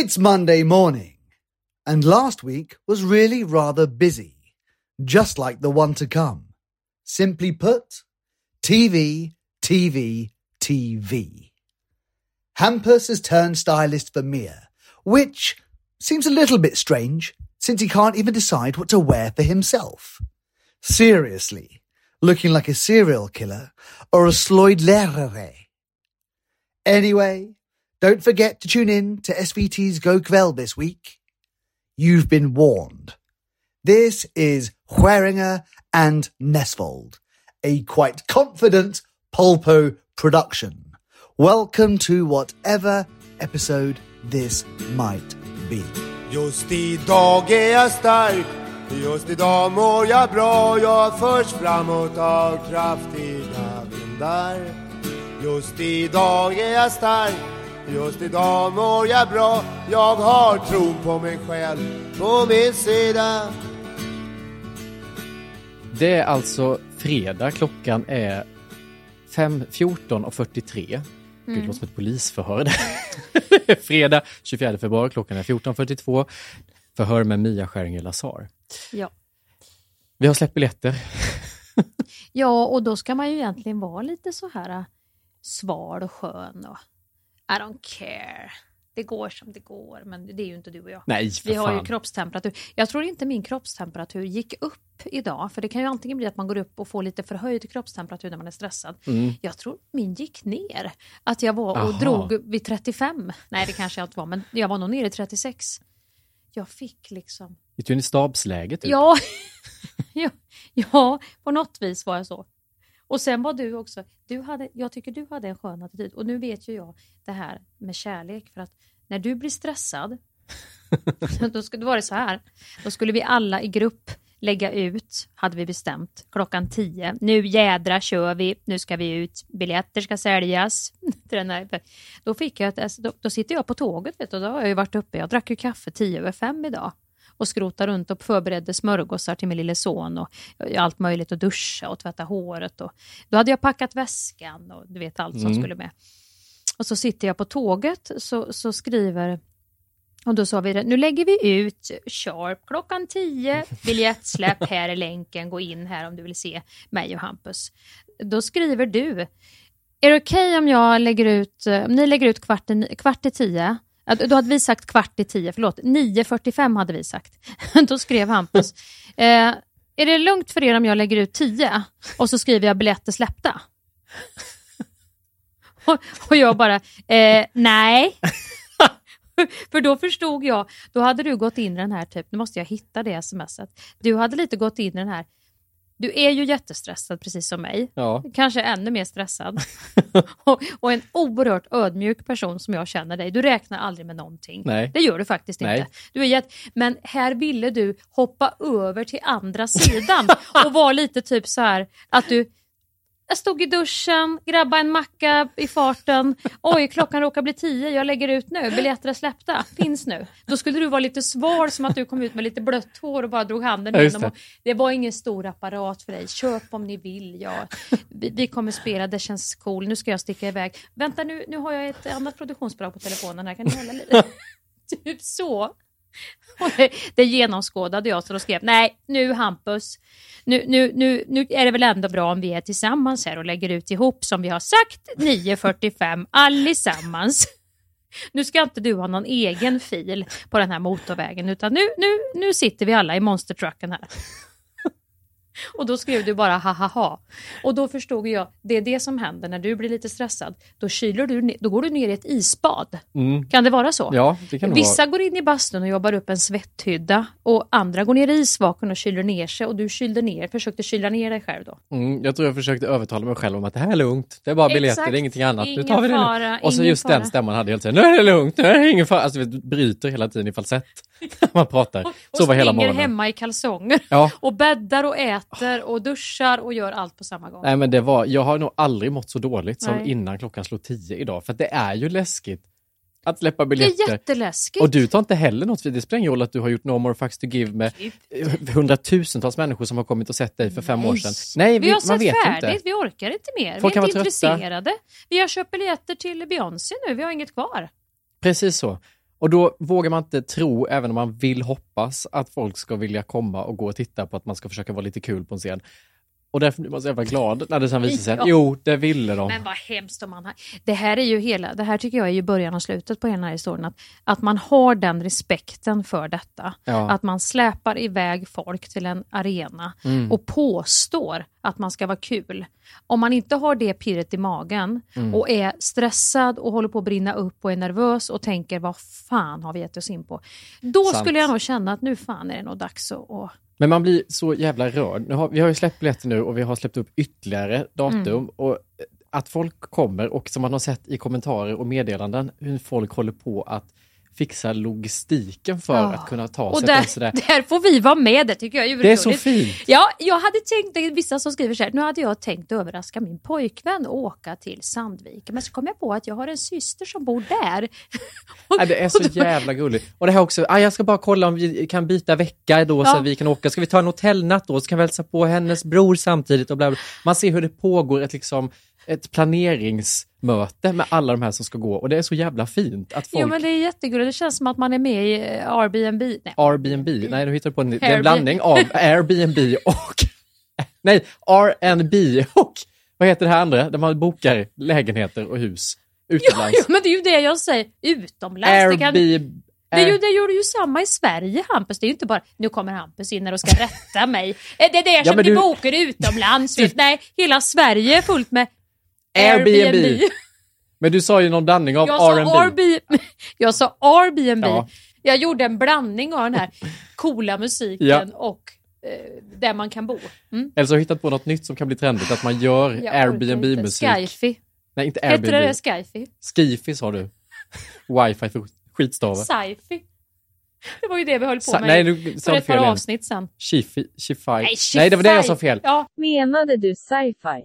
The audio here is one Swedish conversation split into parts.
It's Monday morning, and last week was really rather busy, just like the one to come. Simply put, TV, TV, TV. Hampus has turned stylist for Mia, which seems a little bit strange since he can't even decide what to wear for himself. Seriously, looking like a serial killer or a Sloyd Lerere. Anyway, don't forget to tune in to SVT's Go Kväll this week. You've been warned. This is Schweringer and Nesvold, a quite confident Polpo production. Welcome to whatever episode this might be. Just idag är jag stark Just idag mår jag bra Jag förs framåt av kraftiga vindar Just idag är jag stark Just idag mår jag bra Jag har tron på mig själv på min sida Det är alltså fredag, klockan är 5.14.43. Gud, det låter som ett polisförhör. Det är fredag 24 februari, klockan är 14.42. Förhör med Mia Skäringer Lazar. Ja. Vi har släppt biljetter. ja, och då ska man ju egentligen vara lite så här äh, sval och skön och I don't care. Det går som det går, men det är ju inte du och jag. Nej, för Vi har ju fan. kroppstemperatur. Jag tror inte min kroppstemperatur gick upp idag, för det kan ju antingen bli att man går upp och får lite förhöjd kroppstemperatur när man är stressad. Mm. Jag tror min gick ner. Att jag var och Aha. drog vid 35. Nej, det kanske jag inte var, men jag var nog nere i 36. Jag fick liksom Gick du in i stabsläget? typ? Ja, ja, ja, på något vis var jag så. Och sen var du också, du hade, jag tycker du hade en skön attityd. Och nu vet ju jag det här med kärlek. För att när du blir stressad, då, då var det så här. Då skulle vi alla i grupp lägga ut, hade vi bestämt, klockan 10. Nu jädra kör vi, nu ska vi ut, biljetter ska säljas. Då, fick jag ett, alltså, då, då sitter jag på tåget, vet du, då har jag ju varit uppe, jag drack ju kaffe 10 över 5 idag och skrotade runt och förberedde smörgåsar till min lille son och allt möjligt och duscha och tvätta håret. Och, då hade jag packat väskan och du vet allt som Mm. skulle med. Och så sitter jag på tåget så, så skriver och då sa vi det, nu lägger vi ut sharp klockan 10, biljettsläpp, här är länken, gå in här om du vill se mig och Hampus. Då skriver du, är det okej om jag lägger ut, eh, om ni lägger ut kvart i, kvart i 10? Då hade vi sagt kvart i tio, förlåt, 9.45 hade vi sagt. Då skrev Hampus, eh, är det lugnt för er om jag lägger ut 10? Och så skriver jag biljetter släppta. Och, och jag bara, eh, nej. För då förstod jag, då hade du gått in i den här, typ, nu måste jag hitta det smset. Du hade lite gått in i den här, du är ju jättestressad precis som mig, Ja. kanske ännu mer stressad. och, och en oerhört ödmjuk person som jag känner dig. Du räknar aldrig med någonting. Nej. Det gör du faktiskt Nej. inte. Du är jätte... Men här ville du hoppa över till andra sidan och vara lite typ så här att du jag stod i duschen, grabba en macka i farten. Oj, klockan råkar bli tio, jag lägger ut nu. Biljetter är släppta, finns nu. Då skulle du vara lite sval som att du kom ut med lite blött hår och bara drog handen Ja, just igenom. det. Det var ingen stor apparat för dig. Köp om ni vill. Ja. Vi, vi kommer spela, det känns cool. Nu ska jag sticka iväg. Vänta nu, nu har jag ett annat produktionsbolag på telefonen här. Kan ni hålla lite? typ så. Det, det genomskådade jag så då skrev nej nu Hampus, nu, nu, nu, nu är det väl ändå bra om vi är tillsammans här och lägger ut ihop som vi har sagt 9.45 allesammans. Nu ska inte du ha någon egen fil på den här motorvägen utan nu, nu, nu sitter vi alla i monstertrucken här. Och då skrev du bara ha ha ha. Och då förstod jag, det är det som händer när du blir lite stressad. Då kyler du, då går du ner i ett isbad. Mm. Kan det vara så? Ja, det kan det Vissa vara. går in i bastun och jobbar upp en svetthydda och andra går ner i isvaken och kyler ner sig och du kylde ner, försökte kyla ner dig själv då. Mm, jag tror jag försökte övertala mig själv om att det här är lugnt. Det är bara biljetter, Exakt. det är ingenting annat. nu Ingen tar vi det nu. fara, Och så just fara. den stämman hade helt nu är det lugnt, nu är det ingen fara. Alltså, vi bryter hela tiden i falsett när man pratar. Och Så var hela morgonen. hemma i kalsonger Ja. och bäddar och äter och duschar och gör allt på samma gång. Nej men det var, jag har nog aldrig mått så dåligt som Nej. innan klockan slog tio idag. För det är ju läskigt att släppa det är biljetter. jätteläskigt. Och du tar inte heller något, för det spelar ingen roll att du har gjort No More Fucks to Give med Typ. hundratusentals människor som har kommit och sett dig för fem år sedan. Nej, Nej, vi har man sett vet färdigt, inte. vi orkar inte mer. Folk vi är inte intresserade. Vi har köpt biljetter till Beyoncé nu, vi har inget kvar. Precis så. Och då vågar man inte tro, även om man vill hoppas, att folk ska vilja komma och gå och titta på att man ska försöka vara lite kul på en scen. Och därför blir man så jävla glad när det sen visar sig att Ja. jo, det ville de. Men vad hemskt om man har... Det här är ju hela, det här tycker jag är ju början och slutet på hela den här historien. Att, att man har den respekten för detta. Ja. Att man släpar iväg folk till en arena Mm. och påstår att man ska vara kul. Om man inte har det pirret i magen Mm. och är stressad och håller på att brinna upp och är nervös och tänker vad fan har vi gett oss in på? Då Sant. skulle jag nog känna att nu fan är det nog dags att... Men man blir så jävla rörd. Nu har, vi har ju släppt biljetter nu och vi har släppt upp ytterligare datum. Mm. Och att folk kommer och som man har sett i kommentarer och meddelanden hur folk håller på att fixa logistiken för Ja. att kunna ta och sig där, till sådär. där får vi vara med, det tycker jag är Det är så fint. Ja, jag hade tänkt, det är vissa som skriver så här, nu hade jag tänkt överraska min pojkvän och åka till Sandviken, men så kom jag på att jag har en syster som bor där. Och- Ja, det är så och då- jävla gulligt. Och det här också, ah, jag ska bara kolla om vi kan byta vecka då så Ja. att vi kan åka. Ska vi ta en hotellnatt då? Så kan vi hälsa på hennes bror samtidigt och bla bla. Man ser hur det pågår ett, liksom, ett planeringsmöte med alla de här som ska gå och det är så jävla fint att folk Jo men det är jättegulligt, det känns som att man är med i eh, Airbnb. Nej. Airbnb, nej nu hittar på en, en blandning av Airbnb och, nej, R&B och, vad heter det här andra, där man bokar lägenheter och hus Ja, utomlands. ja, men det är ju det jag säger, utomlands. Airbnb, det, ju, det gör du ju samma i Sverige Hampus, det är ju inte bara, nu kommer Hampus in och ska rätta mig. Det är det som men du du- bokar utomlands. vet. Nej, hela Sverige är fullt med Airbnb. Men du sa ju någon blandning av Jag sa, R&B. Airbnb. jag sa Airbnb. Ja. Jag gjorde en blandning av den här coola musiken Ja. och eh, där man kan bo. Mm. Eller så har jag hittat på något nytt som kan bli trendigt, att man gör. Airbnb-musik. Skyfi. Nej, inte Heter det Airbnb. Skyfi? Skifi sa du. Wifi för skitstavar. Sci-fi. Det var ju det vi höll på med nej, du sa för ett par fel igen. avsnitt sen. Shifi, Shify. Nej, Nej, det var det jag sa fel. Ja, Menade du sci-fi?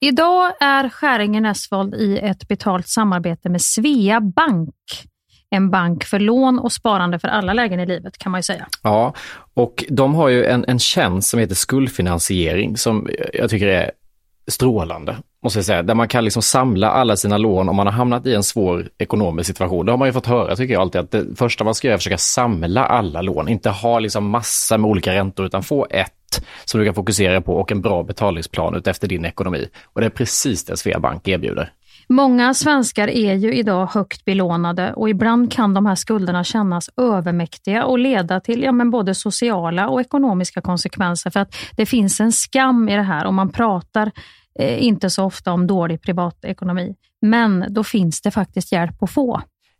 Idag är Skäringen Esvold i ett betalt samarbete med Svea Bank. En bank för lån och sparande för alla lägen i livet kan man ju säga. Ja, och de har ju en, en tjänst som heter skuldfinansiering som jag tycker är strålande, måste jag säga. Där man kan liksom samla alla sina lån om man har hamnat i en svår ekonomisk situation. Det har man ju fått höra, tycker jag alltid, att det första man ska göra är att försöka samla alla lån. Inte ha liksom massa med olika räntor, utan få ett som du kan fokusera på och en bra betalningsplan utefter din ekonomi. Och det är precis det Sveabank erbjuder. Många svenskar är ju idag högt belånade och ibland kan de här skulderna kännas övermäktiga och leda till ja, men både sociala och ekonomiska konsekvenser. För att det finns en skam i det här och man pratar eh, inte så ofta om dålig privatekonomi. Men då finns det faktiskt hjälp att få.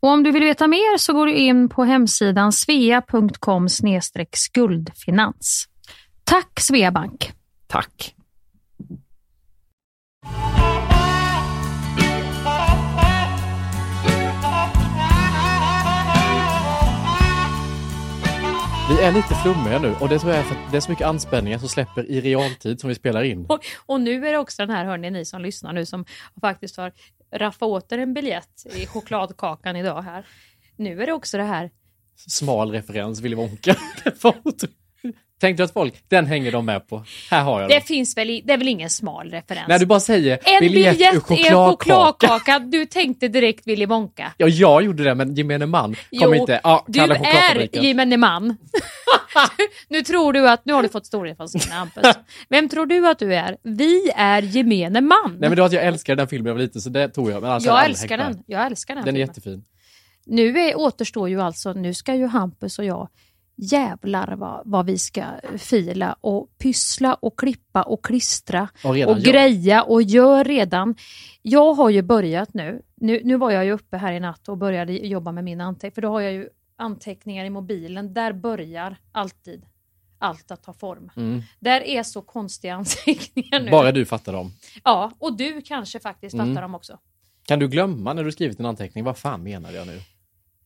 Och om du vill veta mer så går du in på hemsidan svea.com skuldfinans. Tack Sveabank! Tack! Vi är lite flummiga nu och det tror jag är för att det är så mycket anspänningar som släpper i realtid som vi spelar in. Och, och nu är det också den här, hörni ni som lyssnar nu, som faktiskt har raffa åt er en biljett i chokladkakan idag här. Nu är det också det här, Smal referens, Willy Wonka. Det. Tänkte att folk, den hänger de med på. Här har jag det den. finns väl, i- det är väl ingen smal referens? När du bara säger en biljett, ur i en chokladkaka. chokladkaka, du tänkte direkt Willy Wonka. Ja, jag gjorde det, men gemene man kom Jo, inte. Ja, Du är gemene man. nu tror du att, nu har du fått storhetsvansinne Hampus. Vem tror du att du är? Vi är gemene man. Nej men det var att jag älskade den filmen jag var liten så det tog jag. Men alltså, jag aldrig älskar den. Jag älskar den. Den är filmen. jättefin. Nu är, återstår ju alltså, nu ska ju Hampus och jag jävlar vad, vad vi ska fila och pyssla och klippa och klistra Och och greja och gör redan. Jag har ju börjat nu. nu. Nu var jag ju uppe här i natt och började jobba med min anteckning, för då har jag ju anteckningar i mobilen. Där börjar alltid allt att ta form. Mm. Där är så konstiga anteckningar nu. Bara du fattar dem. Ja, och du kanske faktiskt fattar Mm. dem också. Kan du glömma när du skrivit en anteckning? Vad fan menar jag nu?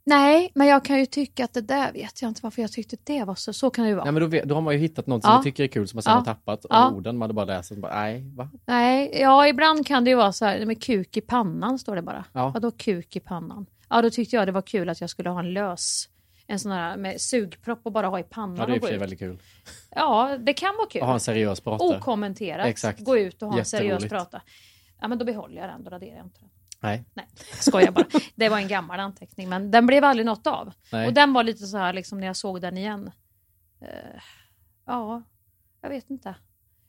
Nej, men jag kan ju tycka att det där vet jag inte varför jag tyckte det var så. Så kan det ju vara. Nej men då, vet, då har man ju hittat något som Ja. man tycker är kul som man sen Ja. har tappat. Ja. Och orden man hade bara läst och bara, nej, va? Nej, ja ibland kan det ju vara så här, med kuk i pannan står det bara. Ja. Vadå kuk i pannan? Ja, då tyckte jag det var kul att jag skulle ha en lös, en sån här med sugpropp och bara ha i pannan Ja, det är i och för sig väldigt kul. Ja, det kan vara kul. Att ha en seriös pratare. Okommenterat. Exakt. Gå ut och ha en seriös prata. Ja, men då behåller jag den, då raderar jag inte den. Nej. Nej, skojar bara. Det var en gammal anteckning, men den blev aldrig något av. Nej. Och den var lite så här, liksom när jag såg den igen. Eh, ja, jag vet inte.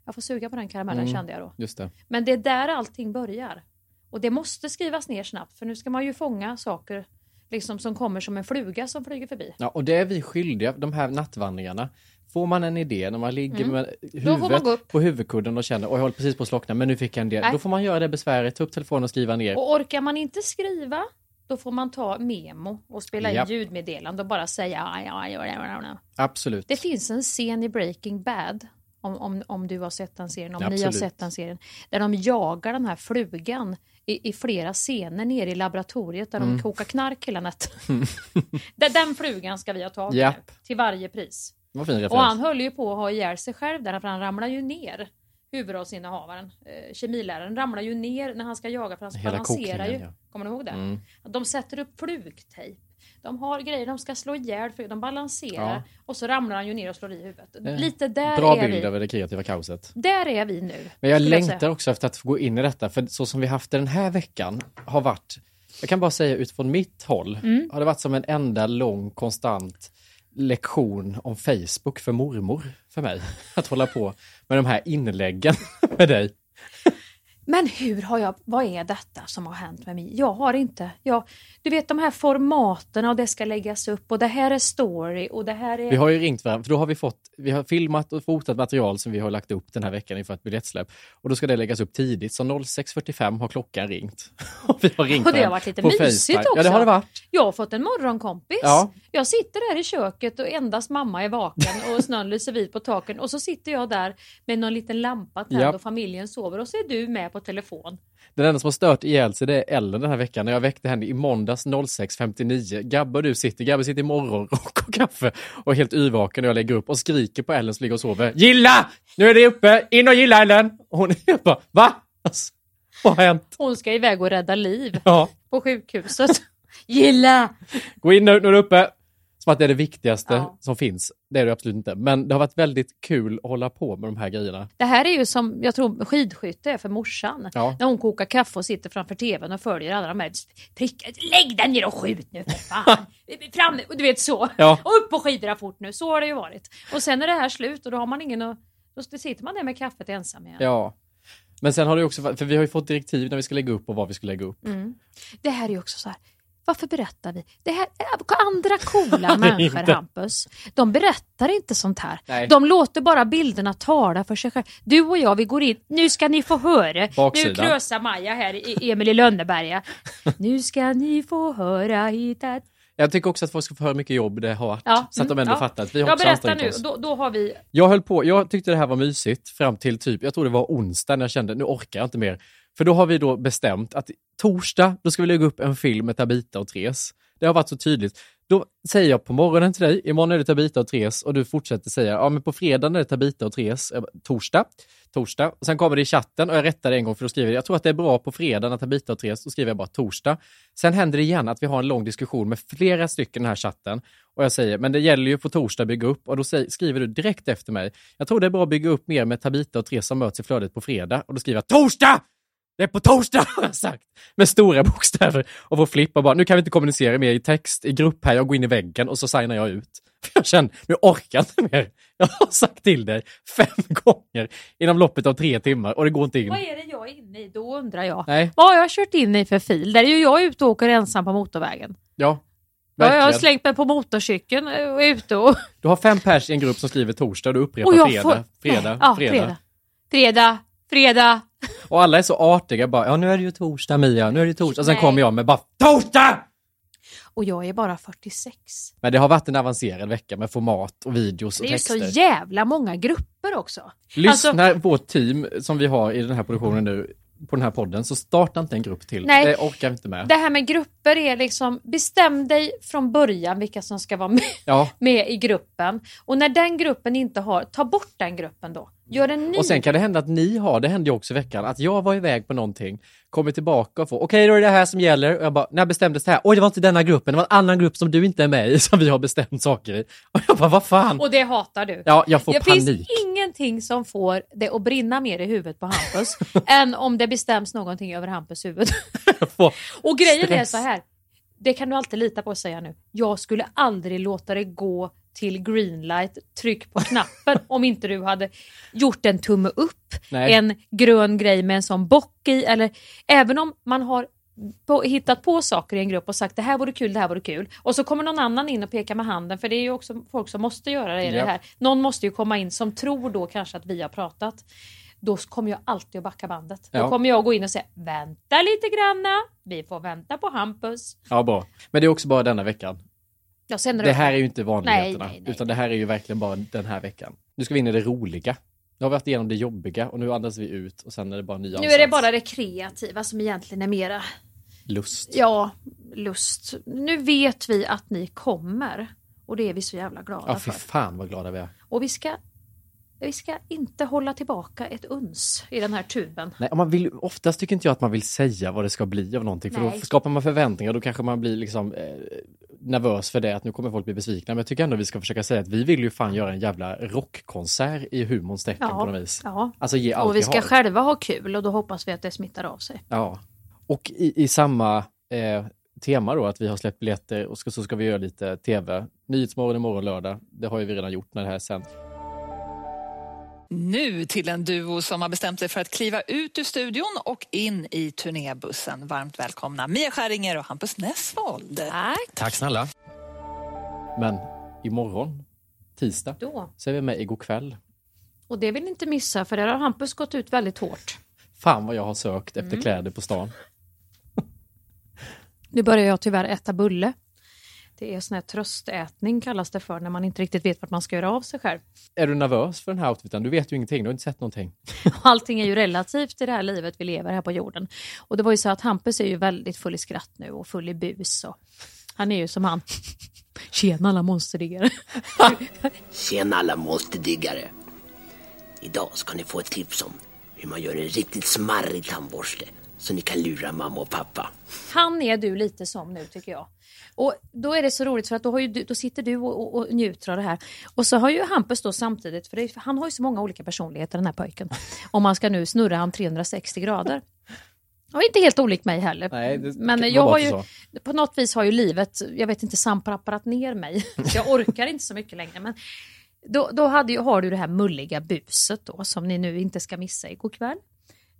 Jag får suga på den karamellen Mm. kände jag då. Just det. Men det är där allting börjar. Och det måste skrivas ner snabbt, för nu ska man ju fånga saker liksom som kommer som en fluga som flyger förbi. Ja, och det är vi skyldiga, de här nattvandringarna. Får man en idé när man ligger med Mm. man huvudet på huvudkudden och känner oj, jag håller precis på att slockna, men nu fick jag en idé. Nej. Då får man göra det besväret, ta upp telefonen och skriva ner. Och orkar man inte skriva, då får man ta memo och spela in Japp. ljudmeddelande och bara säga ja, ja, ja, ja, ja. Absolut. Det finns en scen i Breaking Bad, om, om, om du har sett den serien, om ni har Absolut. sett den serien, där de jagar den här flugan i, i flera scener nere i laboratoriet där Mm. de kokar knark hela natten. Den- den flugan ska vi ha tag i Japp. nu, till varje pris. Vad fin referens. Och han höll ju på att ha ihjäl sig själv där, för han ramlar ju ner. Huvudrollsinnehavaren, eh, kemiläraren, ramlar ju ner när han ska jaga för han Hela balanserar ju. ja. Kommer du ihåg det? Mm. De sätter upp flugtejp. De har grejer de ska slå ihjäl, för de balanserar Ja. och så ramlar han ju ner och slår i huvudet. Eh, Lite där Bra är bild vi. över det kreativa kaoset. Där är vi nu. Men jag längtar säga. också efter att få gå in i detta, för så som vi haft det den här veckan har varit, jag kan bara säga utifrån mitt håll, Mm. har det varit som en enda lång konstant lektion om Facebook för mormor för mig. Att hålla på med de här inläggen med dig. Men hur har jag, vad är detta som har hänt med mig? Jag har inte, jag, du vet de här formaten och det ska läggas upp och det här är story och det här är... Vi har ju ringt varandra, för då har vi fått, vi har filmat och fotat material som vi har lagt upp den här veckan inför ett biljettsläpp. Och då ska det läggas upp tidigt, så 06.45 har klockan ringt. Och vi har ringt Och det har varit lite mysigt FaceTime. också. Ja, det har det varit. Jag har fått en morgonkompis. Ja. Jag sitter där i köket och endast mamma är vaken och snön lyser vit på taken och så sitter jag där med någon liten lampa tänd Japp. och familjen sover och så är du med på telefon. Den enda som har stört ihjäl sig det är Ellen den här veckan. När jag väckte henne i måndags 06.59. Gabbe och du sitter, Gabbe sitter i morgonrock och kaffe och är helt yrvaken och jag lägger upp och skriker på Ellen som ligger och sover. Gilla! Nu är det uppe! In och gilla Ellen! Och hon är bara, va? Alltså, vad har hänt? Hon ska iväg och rädda liv Ja, på sjukhuset. Gilla! gå in nu, nu är det uppe! Som att det är det viktigaste Ja. som finns. Det är det absolut inte. Men det har varit väldigt kul att hålla på med de här grejerna. Det här är ju som jag tror skidskytte är för morsan. Ja. När hon kokar kaffe och sitter framför tvn och följer alla de här prickar. Lägg den ner och skjut nu för fan! Fram! Du vet så. Ja. Och upp på skidorna fort nu. Så har det ju varit. Och sen är det här slut och då har man ingen att... Då sitter man där med kaffet ensam igen. Ja. Men sen har det också, för vi har ju fått direktiv när vi ska lägga upp och vad vi ska lägga upp. Mm. Det här är ju också så här. Varför berättar vi? Det här, andra coola människor. Hampus, de berättar inte sånt här. Nej. De låter bara bilderna tala för sig själva. Du och jag, vi går in. Nu ska ni få höra. Baksidan. Nu krösar Maja här, i Emil i Lönneberga. nu ska ni få höra hittat. Jag tycker också att folk ska få höra mycket jobb det har varit. Ja, Så att de mm, ändå ja. fattar att vi har Jag berättar nu, då, då har vi... Jag höll på, jag tyckte det här var mysigt fram till typ, jag tror det var onsdag när jag kände nu orkar jag inte mer. För då har vi då bestämt att torsdag, då ska vi lägga upp en film med Tabita och Therese. Det har varit så tydligt. Då säger jag på morgonen till dig, imorgon är det Tabita och Therese och du fortsätter säga, ja men på fredag är det Tabita och Therese, eh, torsdag, torsdag. Och sen kommer det i chatten och jag rättar det en gång för då skriver jag, jag tror att det är bra på fredag när Tabita och Therese, då skriver jag bara torsdag. Sen händer det igen att vi har en lång diskussion med flera stycken i den här chatten och jag säger, men det gäller ju på torsdag att bygga upp och då skriver du direkt efter mig, jag tror det är bra att bygga upp mer med Tabita och Therese som möts i flödet på fredag och då skriver jag torsdag! Det är på torsdag har jag sagt. Med stora bokstäver. Och får flippa bara, nu kan vi inte kommunicera mer i text, i grupp här, jag går in i väggen och så signar jag ut. För jag känner, nu orkar jag inte mer. Jag har sagt till dig fem gånger inom loppet av tre timmar och det går inte in. Vad är det jag är inne i? Då undrar jag. Nej, Vad har jag kört in i för fil? Där är ju jag ute och åker ensam på motorvägen. ja. Har jag Verkligen. slängt mig på motorcykeln och är ute och... Du har fem pers i en grupp som skriver torsdag och du upprepar och fredag, får... fredag, ja, fredag. fredag. Fredag. Och alla är så artiga bara, ja nu är det ju torsdag Mia, nu är det ju torsdag. Och sen Nej. kommer jag med bara, TORSDAG! Och jag är bara 46. Men det har varit en avancerad vecka med format och videos och Det är ju så texter. jävla många grupper också. Lyssnar Alltså- vårt team som vi har i den här produktionen nu på den här podden så starta inte en grupp till. Nej. Det orkar vi inte med. Det här med grupper är liksom, bestäm dig från början vilka som ska vara med, Ja, med i gruppen. Och när den gruppen inte har, ta bort den gruppen då. Gör en ny. och sen kan det hända att ni har, det hände ju också i veckan, att jag var iväg på någonting, kommer tillbaka och får, okej då är det det här som gäller. Och jag bara, när bestämdes det här? Oj, det var inte denna gruppen, det var en annan grupp som du inte är med i, som vi har bestämt saker i. Och jag bara, vad fan? Och det hatar du. Ja, jag får det panik. finns ingenting som får det att brinna mer i huvudet på Hampus än om det bestäms någonting över Hampus huvud. Och grejen är stress. så här, det kan du alltid lita på att säga nu. Jag skulle aldrig låta det gå till greenlight, tryck på knappen om inte du hade gjort en tumme upp, Nej. en grön grej med en sån bock i eller även om man har på, hittat på saker i en grupp och sagt det här vore kul, det här vore kul och så kommer någon annan in och pekar med handen för det är ju också folk som måste göra det, i det här. Någon måste ju komma in som tror då kanske att vi har pratat. Då kommer jag alltid att backa bandet. Då Ja. kommer jag gå in och säga vänta lite granna, vi får vänta på Hampus. Ja, bra. Men det är också bara denna veckan. Ja, Det här är ju inte vanligheterna, Nej, nej, nej. utan det här är ju verkligen bara den här veckan. Nu ska vi in i det roliga. Nu har vi varit igenom det jobbiga och nu andas vi ut och sen är det bara ny Nu är det bara det kreativa som egentligen är mera, Lust. ja, lust. Nu vet vi att ni kommer och det är vi så jävla glada Ja, fy för. fan vad glada vi är. Och vi ska, vi ska inte hålla tillbaka ett uns i den här tuben. Nej, man vill, oftast tycker inte jag att man vill säga vad det ska bli av någonting, för Nej. då skapar man förväntningar, då kanske man blir liksom eh, nervös för det, att nu kommer folk bli besvikna. Men jag tycker ändå vi ska försöka säga att vi vill ju fan göra en jävla rockkonsert i humorns tecken på något vis. ja. Alltså ge allt Och vi vi ska har. själva ha kul och då hoppas vi att det smittar av sig. Ja. Och i, i samma eh, tema då, att vi har släppt biljetter och ska, så ska vi göra lite tv. Nyhetsmorgon imorgon lördag, det har ju vi redan gjort när det här sänds. Nu till en duo som har bestämt sig för att kliva ut ur studion och in i turnébussen. Varmt välkomna Mia Skäringer och Hampus Nessvold. Nej, Tack snälla. Men imorgon, tisdag, då. så är vi med igår kväll. Och det vill ni inte missa för där har Hampus gått ut väldigt hårt. Fan vad jag har sökt Mm. efter kläder på stan. Nu börjar jag tyvärr äta bulle. Det är sån här tröstätning kallas det för när man inte riktigt vet vart man ska göra av sig själv. Är du nervös för den här outfiten? Du vet ju ingenting, du har inte sett någonting. Allting är ju relativt i det här livet vi lever här på jorden. Och det var ju så att Hampus är ju väldigt full i skratt nu och full i bus. Och han är ju som han. Tjena alla monsterdiggare. Tjena alla monsterdiggare! Idag ska ni få ett tips om hur man gör en riktigt smarrig tandborste så ni kan lura mamma och pappa. Han är du lite som nu tycker jag. Och då är det så roligt för att då, har ju du, då sitter du och, och, och njuter av det här. Och så har ju Hampus då samtidigt, för det, han har ju så många olika personligheter den här pojken. Om man ska nu snurra han 360 grader. Och inte helt olik mig heller. Nej, det Men jag har inte ju, på något vis har ju livet, jag vet inte, samprapparat ner mig. Så jag orkar inte så mycket längre. Men då, då hade har du det här mulliga buset då som ni nu inte ska missa igår kväll.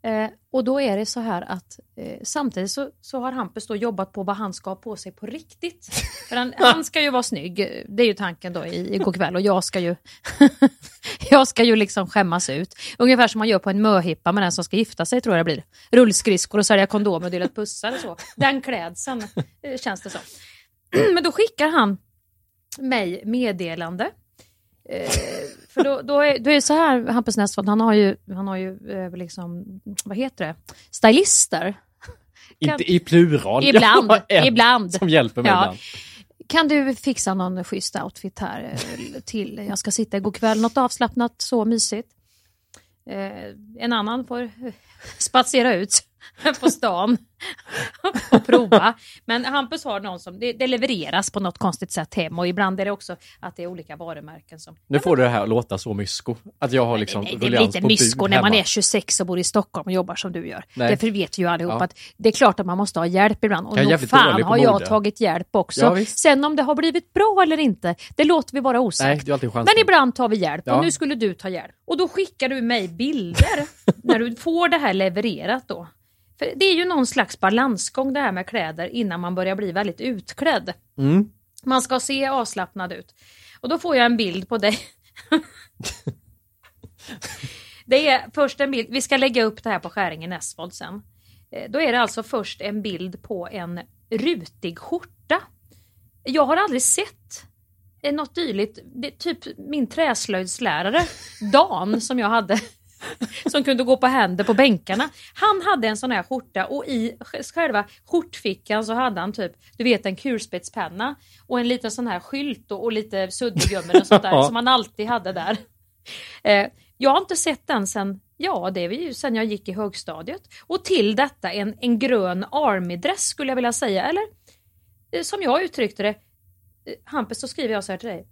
Eh, och då är det så här att eh, samtidigt så, så har Hampus då jobbat på vad han ska ha på sig på riktigt. För han, han ska ju vara snygg, det är ju tanken då i, igår kväll och jag ska ju jag ska ju liksom skämmas ut. Ungefär som man gör på en möhippa med den som ska gifta sig tror jag det blir. Rullskridskor och sälja kondomer och dela pussar och så. Den klädseln eh, känns det som. Men då skickar han mig meddelande. Eh, för då, då, är, då är det så här, Hampus Nessvold, han har ju, han har ju eh, liksom, vad heter det, stylister. Inte i plural. Ibland, ibland. Som hjälper mig Ja. ibland. Kan du fixa någon schysst outfit här eh, till? Jag ska sitta igår kväll, något avslappnat, så mysigt. Eh, en annan får spatsera ut på stan och prova. Men Hampus har någon som, det, det levereras på något konstigt sätt hem och ibland är det också att det är olika varumärken som... Nu får du det här att låta så mysko. Att jag har liksom Nej, det blir ruljans inte mysko när man är 26 och bor i Stockholm och jobbar som du gör. Nej. Därför vet ju allihopa Ja. att det är klart att man måste ha hjälp ibland. Och är nog fan har jag tagit hjälp också. Ja. Sen om det har blivit bra eller inte, det låter vi vara Nej, osagt. det är. Men ibland tar vi hjälp Ja. och nu skulle du ta hjälp. Och då skickar du mig bilder när du får det här levererat då. För det är ju någon slags balansgång det här med kläder innan man börjar bli väldigt utklädd. Mm. Man ska se avslappnad ut. Och då får jag en bild på dig. det är först en bild, vi ska lägga upp det här på Skäringen Esvold sen. Eh, Då är det alltså först en bild på en rutig skjorta. Jag har aldrig sett eh, något dylikt. Det typ min träslöjdslärare, Dan, som jag hade som kunde gå på händer på bänkarna. Han hade en sån här skjorta och i själva skjortfickan så hade han typ, du vet en kulspetspenna och en liten sån här skylt och, och lite suddgummi och sånt där som han alltid hade där. Eh, jag har inte sett den sen, ja det är ju sen jag gick i högstadiet. Och till detta en, en grön armydress skulle jag vilja säga, eller eh, som jag uttryckte det, eh, Hampus så skriver jag så här till dig.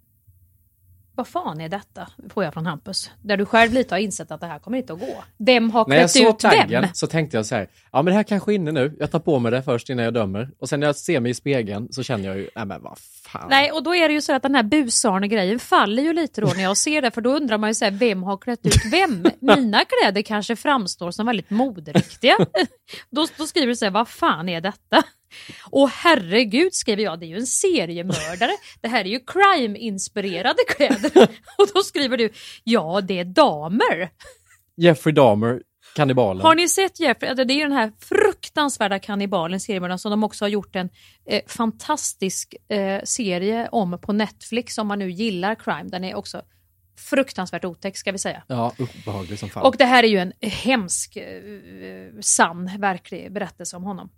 Vad fan är detta? Får jag från Hampus. Där du själv lite har insett att det här kommer inte att gå. Vem har När jag klätt såg ut vem? taggen så tänkte jag så här, ja men det här kanske är inne nu, jag tar på mig det först innan jag dömer. Och sen när jag ser mig i spegeln så känner jag ju, nej men vad fan. Nej, och då är det ju så att den här busarne-grejen faller ju lite då när jag ser det, för då undrar man ju så här, vem har klätt ut vem? Mina kläder kanske framstår som väldigt moderiktiga. då, då skriver du så här, vad fan är detta? Och herregud, skriver jag, det är ju en seriemördare. Det här är ju crime-inspirerade kläder. Och då skriver du, ja det är damer. Jeffrey Dahmer, kannibalen. Har ni sett Jeffrey? Alltså, Det är ju den här fruktansvärda kannibalen, seriemördaren, som de också har gjort en eh, fantastisk eh, serie om på Netflix om man nu gillar crime. Den är också fruktansvärt otäck ska vi säga. Ja, obehaglig som fan. Och det här är ju en hemsk, eh, sann, verklig berättelse om honom.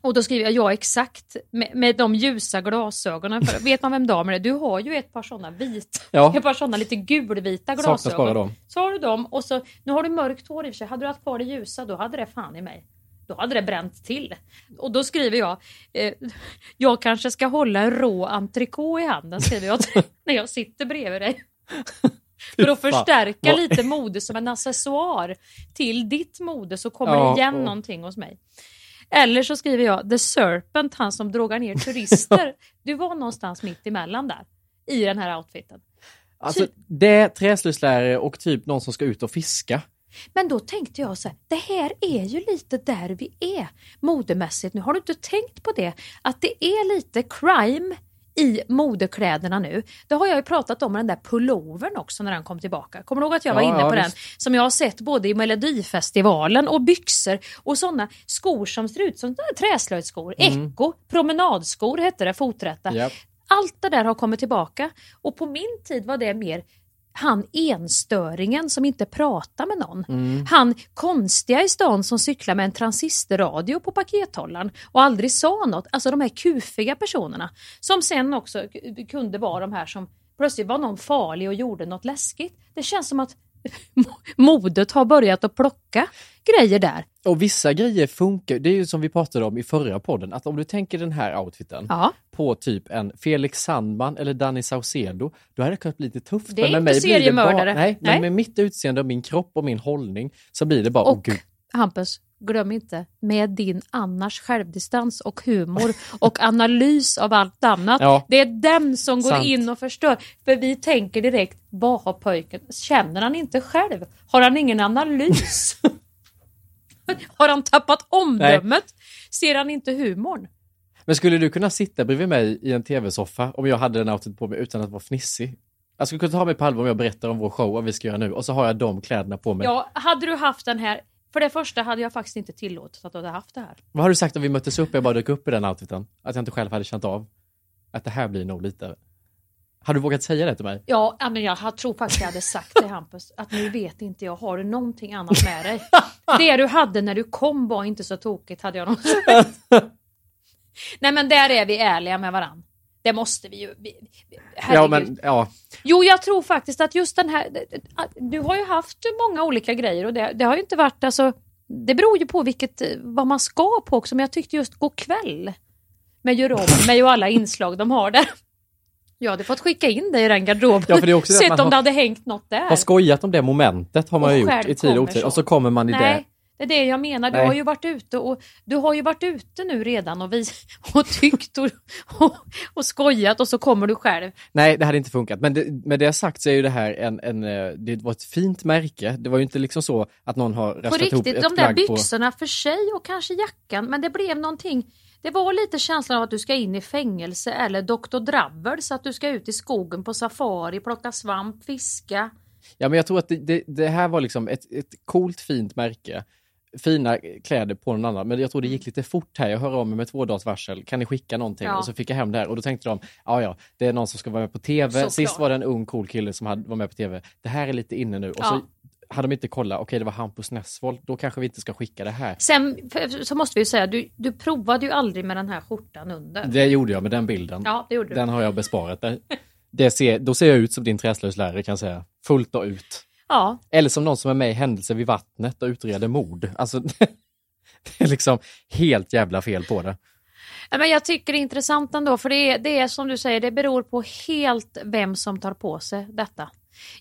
Och då skriver jag ja exakt med, med de ljusa glasögonen. För, vet man vem damer är? Du har ju ett par sådana vita, Ja. ett par sådana lite gulvita glasögon. bara dem. Så har du dem och så, nu har du mörkt hår i och för sig. Hade du haft kvar det ljusa då hade det fan i mig. Då hade det bränt till. Och då skriver jag, eh, jag kanske ska hålla en rå entrecote i handen, skriver jag när jag sitter bredvid dig. För att förstärka lite mode som en accessoar till ditt mode så kommer Ja, det igen och- någonting hos mig. Eller så skriver jag The Serpent, han som drogar ner turister. Du var någonstans mitt emellan där. I den här outfiten. Alltså, det, träslöjdslärare och typ någon som ska ut och fiska. Men då tänkte jag så här, det här är ju lite där vi är modemässigt nu. Har du inte tänkt på det? Att det är lite crime i modekläderna nu. Det har jag ju pratat om med den där pullovern också när den kom tillbaka. Kommer du ihåg att jag var Ja, inne ja, på den? visst. Som jag har sett både i Melodifestivalen och byxor och sådana skor som ser ut som träslöjdsskor. Eko, promenadskor hette det, foträtta. Japp. Allt det där har kommit tillbaka och på min tid var det mer han enstöringen som inte pratar med någon. Han konstiga i stan som cyklar med en transistorradio på pakethållaren och aldrig sa något. Alltså de här kufiga personerna som sen också kunde vara de här som plötsligt var någon farlig och gjorde något läskigt. Det känns som att modet har börjat att plocka grejer där. Och vissa grejer funkar, det är ju som vi pratade om i förra podden, att om du tänker den här outfiten Ja. på typ en Felix Sandman eller Danny Saucedo, då hade det kunnat bli lite tufft. Det är med inte mig blir det seriemördare. Bara, nej, Nej. men med mitt utseende och min kropp och min hållning så blir det bara, Och gud, Hampus, glöm inte, med din annars självdistans och humor och analys av allt annat. Ja. Det är den som går Sant. in och förstör. För vi tänker direkt, vad har pojken, känner han inte själv? Har han ingen analys? har han tappat omdömet? Ser han inte humorn? Men skulle du kunna sitta bredvid mig i en tv-soffa om jag hade den outfit på mig utan att vara fnissig? Jag skulle kunna ta mig på allvar om jag berättar om vår show, vad vi ska göra nu, och så har jag de kläderna på mig. Ja, hade du haft den här, för det första hade jag faktiskt inte tillåtit att du hade haft det här. Vad har du sagt om vi möttes upp och jag bara dök upp i den outfiten? Att jag inte själv hade känt av att det här blir nog lite... Har du vågat säga det till mig? Ja, men jag tror faktiskt jag hade sagt det Hampus, att nu vet inte jag, har du någonting annat med dig? Det du hade när du kom var inte så tokigt hade jag nog sagt. Nej men där är vi ärliga med varann. Det måste vi ju. Vi, Ja, herregud. men ja. Jo, jag tror faktiskt att just den här... Du har ju haft många olika grejer och det, det har ju inte varit... Alltså, det beror ju på vilket, vad man ska på också, men jag tyckte just gå kväll med gör om mig och alla inslag de har där. Jag hade fått skicka in dig i den garderoben. Ja, för det är också Sett om har- det hade hängt något där. Har skojat om det momentet har man ju gjort i tid och otid. Och så kommer man i Nej, det. är det jag menar. Du Nej. har ju varit ute och du har ju varit ute nu redan och, vi, och tyckt och, och, och skojat och så kommer du själv. Nej, det hade inte funkat. Men det, med det sagt så är ju det här en, en, eh, det var ett fint märke. Det var ju inte liksom så att någon har På raskat ihop riktigt, ett de där plagg på... byxorna för sig och kanske jackan, men det blev någonting. Det var lite känslan av att du ska in i fängelse eller Dr. Drabbel så att du ska ut i skogen på safari, plocka svamp, fiska. Ja, men jag tror att det, det, det här var liksom ett, ett coolt fint märke. Fina kläder på någon annan, men jag tror det gick lite fort här. Jag hör av mig med två dagars varsel. Kan ni skicka någonting? Ja. Och så fick jag hem det här och då tänkte de, ja ja, det är någon som ska vara med på TV. Såklart. Sist var det en ung cool kille som hade, var med på TV. Det här är lite inne nu. Och Ja. så hade de inte kollat, okej det var Hampus Nessvold, då kanske vi inte ska skicka det här. Sen så måste vi ju säga, du, du provade ju aldrig med den här skjortan under. Det gjorde jag med den bilden. Ja, det gjorde du. Den har jag besparat dig. Det ser, då ser jag ut som din träslöjdslärare kan jag säga. Fullt och ut. Ja, Eller som någon som är med i Händelser vid vattnet och utreder mord. Alltså, det är liksom helt jävla fel på det. Men jag tycker det är intressant ändå, för det är, det är som du säger, det beror på helt vem som tar på sig detta.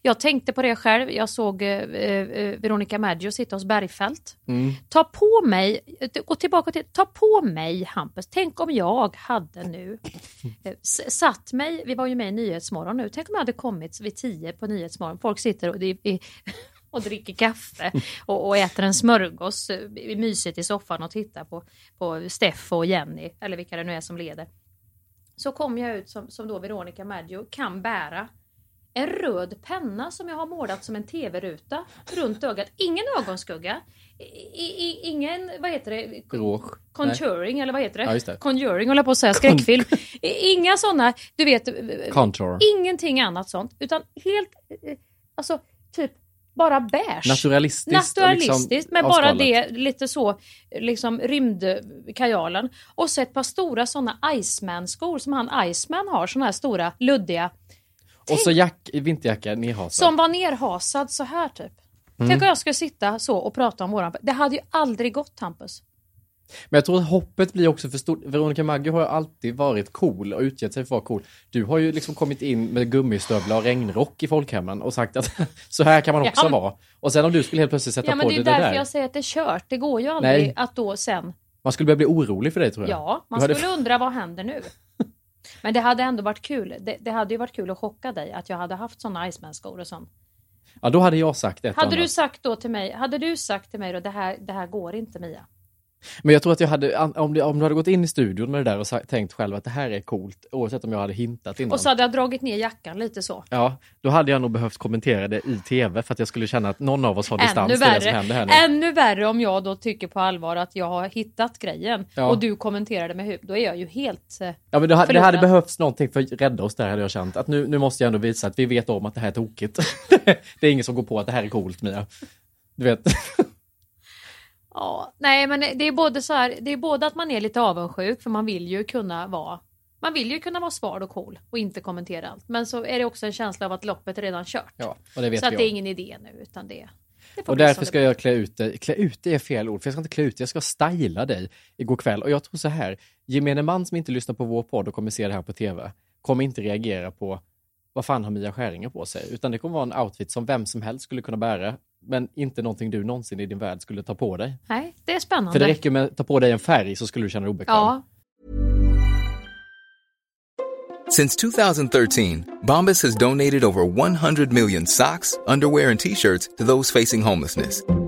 Jag tänkte på det själv, jag såg eh, eh, Veronica Maggio sitta hos Bergfeldt. Mm. Ta på mig, gå tillbaka till, ta på mig Hampus, tänk om jag hade nu eh, satt mig, vi var ju med i Nyhetsmorgon nu, tänk om jag hade kommit vid tio på Nyhetsmorgon, folk sitter och, i, i, och dricker kaffe och, och äter en smörgås, eh, mysigt i soffan och tittar på, på Steff och Jenny, eller vilka det nu är som leder. Så kom jag ut som, som då Veronica Maggio kan bära en röd penna som jag har målat som en tv-ruta runt ögat. Ingen ögonskugga. I, i, ingen, vad heter det? Rouge. Conjuring eller vad heter det? Ja, just det. Conjuring håller på att säga, skräckfilm. Inga sådana, du vet. Contour. Ingenting annat sånt. Utan helt, eh, alltså typ bara beige. Naturalistiskt. och Naturalistiskt, liksom men bara det lite så, liksom rymdkajalen. Och så ett par stora sådana Iceman-skor som han Iceman har, sådana här stora, luddiga. Och så jack, vinterjacka nerhasad. Som var nerhasad så här typ. Mm. Tänk om jag skulle sitta så och prata om våran... Det hade ju aldrig gått Hampus. Men jag tror att hoppet blir också för stort. Veronica Maggio har ju alltid varit cool och utgett sig för att vara cool. Du har ju liksom kommit in med gummistövlar och regnrock i folkhemmen och sagt att så här kan man också Ja. vara. Och sen om du skulle helt plötsligt sätta Ja men på det är dig det därför där. jag säger att det är kört. Det går ju aldrig Nej. att då sen... Man skulle börja bli orolig för dig tror jag. Ja, man Du hade- skulle undra vad händer nu? Men det hade ändå varit kul. Det, det hade ju varit kul att chocka dig att jag hade haft såna Iceman-skor och sånt. Ja, då hade jag sagt ett Hade annat. du sagt då till mig, hade du sagt till mig då det här, det här går inte Mia? Men jag tror att jag hade, om du, om du hade gått in i studion med det där och tänkt själv att det här är coolt, oavsett om jag hade hintat innan. Och så hade jag dragit ner jackan lite så. Ja, då hade jag nog behövt kommentera det i tv för att jag skulle känna att någon av oss har distans till det som händer här nu. Ännu värre om jag då tycker på allvar att jag har hittat grejen Ja. och du kommenterar det med huvud. Då är jag ju helt... eh, Ja, men det, det hade behövts någonting för att rädda oss där hade jag känt. Att nu, nu måste jag ändå visa att vi vet om att det här är tokigt. det är ingen som går på att det här är coolt Mia. Du vet. Ja, nej men det är både så här, det är både att man är lite avundsjuk för man vill ju kunna vara man vill ju kunna vara sval och cool och inte kommentera allt. Men så är det också en känsla av att loppet är redan kört. Ja, och det vet så att det är ingen idé nu utan det, det Och därför ska jag klä ut dig. Klä ut dig är fel ord, för jag ska inte klä ut dig, jag ska styla dig igår kväll. Och jag tror så här, gemene man som inte lyssnar på vår podd och kommer se det här på tv, kommer inte reagera på vad fan har Mia Skäringer på sig? Utan det kommer vara en outfit som vem som helst skulle kunna bära, men inte någonting du någonsin i din värld skulle ta på dig. Nej, det är spännande. För det räcker med att ta på dig en färg så skulle du känna dig obekväm. Ja, Since 2013, Bombas has donated over 100 million socks, underwear, and t-shirts to those facing homelessness.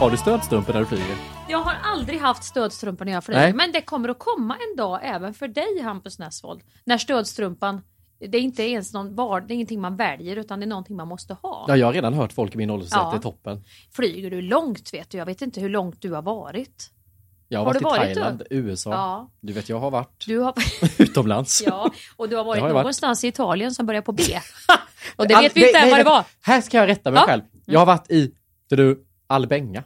Har du stödstrumpor när du flyger? Jag har aldrig haft stödstrumpor när jag flyger, Nej. men det kommer att komma en dag även för dig Hampus Nessvold. När stödstrumpan, det är inte ens någon var, det är ingenting man väljer utan det är någonting man måste ha. Ja, jag har redan hört folk i min ålder säga Ja. att det är toppen. Flyger du långt vet du, jag vet inte hur långt du har varit. Jag har, Har varit du i varit Thailand, då? USA. Ja. Du vet, jag har varit Du har, utomlands. ja, och du har varit har jag varit. någonstans i Italien som börjar på B. Och det vet vi inte än vad det var. Här ska jag rätta mig Ja. själv. Jag har varit i du, Albenga.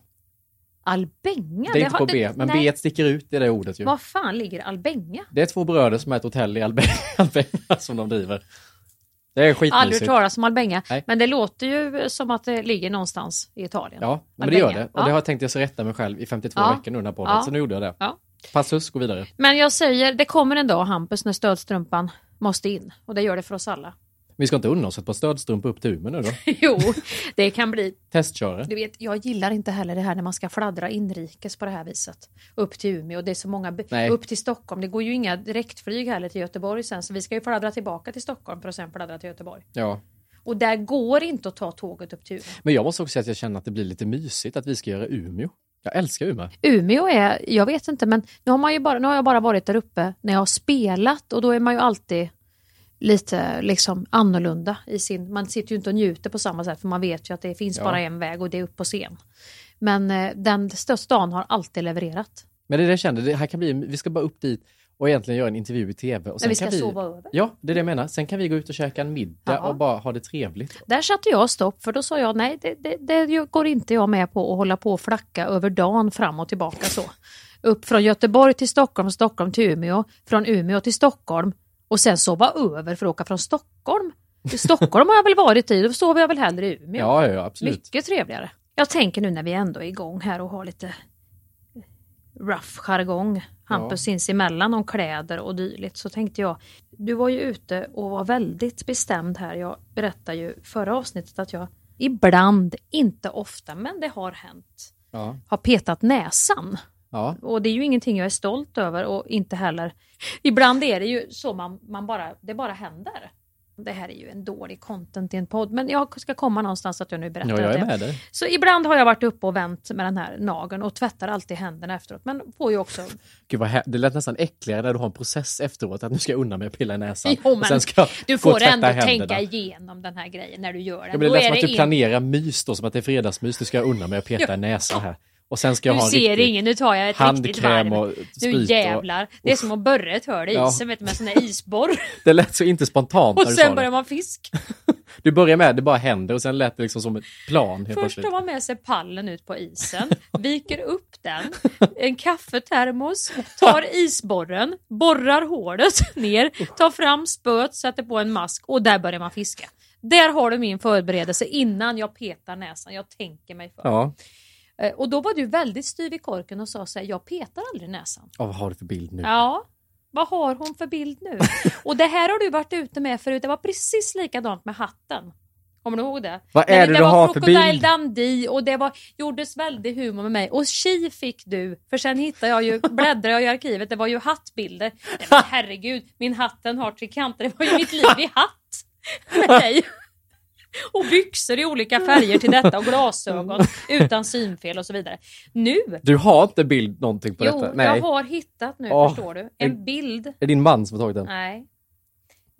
Albenga? det är inte på B, men nej. B sticker ut i det ordet ju. Var fan ligger Albenga? Det är två bröder som är ett hotell i Albenga, Albenga som de driver. Det är Aldrig skitmysigt. hört talas om Albenga. Nej. Men det låter ju som att det ligger någonstans i Italien. Ja, men det gör Albenga. det. Och Ja. det har jag tänkt jag ska rätta mig själv i 52 Ja. veckor nu den här podden, Ja. så nu gjorde jag det. Ja. Passus, gå vidare. Men jag säger, det kommer en dag Hampus när stödstrumpan måste in. Och det gör det för oss alla. Vi ska inte unna oss ett par stödstrumpor upp till Umeå nu då? jo, det kan bli. Testköra. Du vet, jag gillar inte heller det här när man ska fladdra inrikes på det här viset. Upp till Umeå, det är så många, Nej. upp till Stockholm. Det går ju inga direktflyg heller till Göteborg sen, så vi ska ju fladdra tillbaka till Stockholm för att sen fladdra till Göteborg. Ja. Och där går inte att ta tåget upp till Umeå. Men jag måste också säga att jag känner att det blir lite mysigt att vi ska göra Umeå. Jag älskar Umeå. Umeå är, jag vet inte, men nu har, man ju bara, nu har jag bara varit där uppe när jag har spelat och då är man ju alltid lite liksom annorlunda i sin, man sitter ju inte och njuter på samma sätt för man vet ju att det finns Ja. bara en väg och det är upp på scen. Men eh, den största stan har alltid levererat. Men det är det jag kände, det här kan bli, vi ska bara upp dit och egentligen göra en intervju i tv. Och sen vi ska kan vi, sova över. Ja, det är det jag menar. Sen kan vi gå ut och käka en middag Ja. och bara ha det trevligt. Där satte jag stopp för då sa jag nej, det, det, det går inte jag med på att hålla på och flacka över dagen fram och tillbaka så. Upp från Göteborg till Stockholm, Stockholm till Umeå, från Umeå till Stockholm och sen sova över för att åka från Stockholm. I Stockholm har jag väl varit i, då sover jag väl hellre i Umeå. Ja, ja, ja, absolut. Mycket trevligare. Jag tänker nu när vi ändå är igång här och har lite rough jargong, Hampus sinsemellan om kläder och dylikt, så tänkte jag, du var ju ute och var väldigt bestämd här. Jag berättade ju förra avsnittet att jag ibland, inte ofta, men det har hänt, Ja. har petat näsan. Ja. Och det är ju ingenting jag är stolt över och inte heller, ibland är det ju så man, man bara, det bara händer. Det här är ju en dålig content i en podd, men jag ska komma någonstans att jag nu berättar Ja, jag är det. med dig. Så ibland har jag varit uppe och vänt med den här nageln och tvättar alltid händerna efteråt. Men får ju också... Gud vad hä- det lät nästan äckligare när du har en process efteråt, att nu ska jag unna mig att pilla i näsan. Jo, och men du får och ändå händerna. tänka igenom den här grejen när du gör den. Ja, men det lät som att du in- planerar mys då, som att det är fredagsmys. Nu ska jag unna mig att peta i näsan här. Och sen ska jag Du ha en ser ingen, nu tar jag ett riktigt handkräm varv. och Nu jävlar. Det är som att borra ett hål i Ja. isen du, med sån där isborr. Det lät så inte spontant Och när du sen sa börjar det. man fisk. Du börjar med det bara händer och sen lät det liksom som ett plan helt Först tar man med sig pallen ut på isen, viker upp den, en kaffetermos, tar isborren, borrar hålet ner, tar fram spöet, sätter på en mask och där börjar man fiska. Där har du min förberedelse innan jag petar näsan. Jag tänker mig för. Ja. Eh, Och då var du väldigt styv i korken och sa så här, jag petar aldrig näsan. Ja, vad har du för bild nu? Ja, vad har hon för bild nu? och det här har du varit ute med förut. Det var precis likadant med hatten. Kommer du ihåg det? Vad är Nej, det det du var har för Crocodile bild? Dundee och det var, gjordes väldigt humor med mig. Och tji fick du, för sen hittade jag ju, bläddrade jag i arkivet, det var ju hattbilder. Nej, men herregud, min hatten har tre kanter. Det var ju mitt liv i hatt med dig. Och byxor i olika färger till detta och glasögon utan synfel och så vidare. Nu Du har inte bild någonting på Jo, detta? Nej. jag har hittat nu, Åh, förstår du. En jag- bild. Är det din man som har tagit den? Nej.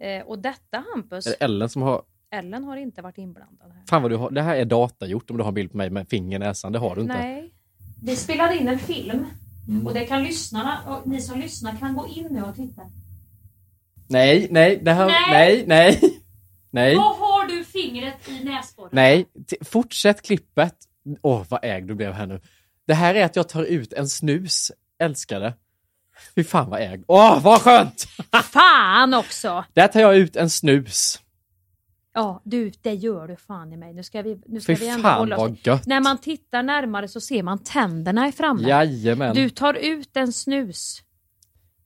Eh, och detta Hampus, Är det Ellen som har... Ellen har inte varit inblandad här. Fan vad du har... Det här är datagjort om du har en bild på mig med finger i näsan. Det har du inte. Nej. Vi spelade in en film och det kan lyssnarna, och ni som lyssnar kan gå in nu och titta. Nej, nej, det här... Nej. Nej, nej. Nej. Vad fingret i näsborren? Nej. Fortsätt klippet. Åh, vad ägd du blev här nu. Det här är att jag tar ut en snus. Älskar det. Fy fan vad ägd. Åh, vad skönt! Fan också! Där tar jag ut en snus. Ja, du, det gör du fan i mig. Nu ska vi, nu ska Fy vi ändå fan, hålla vad oss. gött. När man tittar närmare så ser man tänderna är framme. Jajamän. Du tar ut en snus.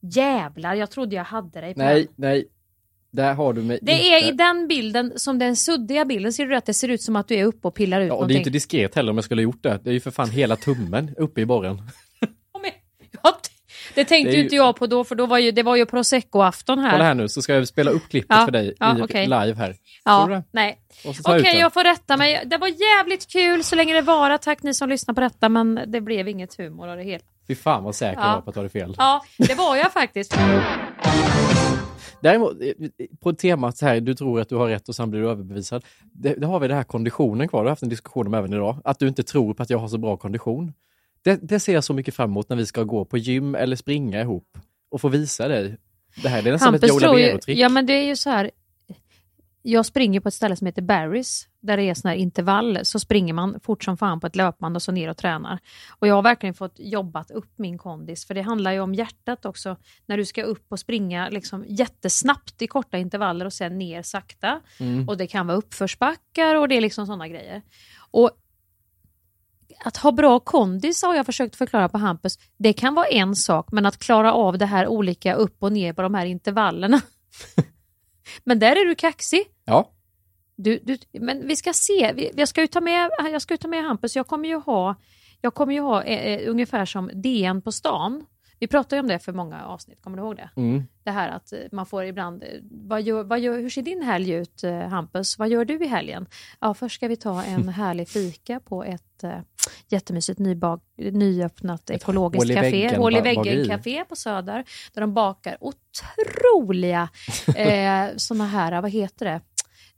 Jävlar, jag trodde jag hade dig på Nej, den. nej. Där har du mig Det inte. är i den bilden, som den suddiga bilden, ser du att det ser ut som att du är uppe och pillar ut Ja, och det är någonting. inte diskret heller om jag skulle ha gjort det. Det är ju för fan hela tummen uppe i borren. Det tänkte Det ju inte jag på då, för då var ju, det var ju prosecco-afton här. Kolla här nu så ska jag spela upp klippet Ja, för dig ja, i, okej. live här. Ja, nej. Okej, den. jag får rätta mig. Det var jävligt kul så länge det varar. Tack ni som lyssnar på detta, men det blev inget humor av det hela. Fy fan vad säker Ja. jag var på att du hade fel. Ja, det var jag faktiskt. Däremot, eh, på temat så här, du tror att du har rätt och sen blir du överbevisad. Det, det har vi den här konditionen kvar, du har haft en diskussion om även idag. Att du inte tror på att jag har så bra kondition. Det, det ser jag så mycket fram emot när vi ska gå på gym eller springa ihop och få visa dig. Det här det är nästan ett Joe Labero-trick. ja men det är ju så här. Jag springer på ett ställe som heter Barry's, där det är sån här intervall, så springer man fort som fan på ett löpband och så ner och tränar. Och jag har verkligen fått jobbat upp min kondis, för det handlar ju om hjärtat också, när du ska upp och springa liksom jättesnabbt i korta intervaller och sen ner sakta. Mm. Och det kan vara uppförsbackar och det är liksom sådana grejer. Och att ha bra kondis har jag försökt förklara på Hampus. Det kan vara en sak, men att klara av det här olika upp och ner på de här intervallerna. men där är du kaxig. Ja. Du, du, men vi ska se, jag ska ju ta med, jag ska ju ta med Hampus, jag kommer ju ha, jag kommer ju ha eh, eh, ungefär som DN på stan. Vi pratade ju om det för många avsnitt, kommer du ihåg det? Mm. Det här att man får ibland, eh, vad gör, vad gör, hur ser din helg ut eh, Hampus? Vad gör du i helgen? Ja, först ska vi ta en härlig fika på ett jättemysigt nybak, nyöppnat ekologiskt café, hål i ba- väggen bageri. café på Söder, där de bakar otroliga eh, såna här, vad heter det?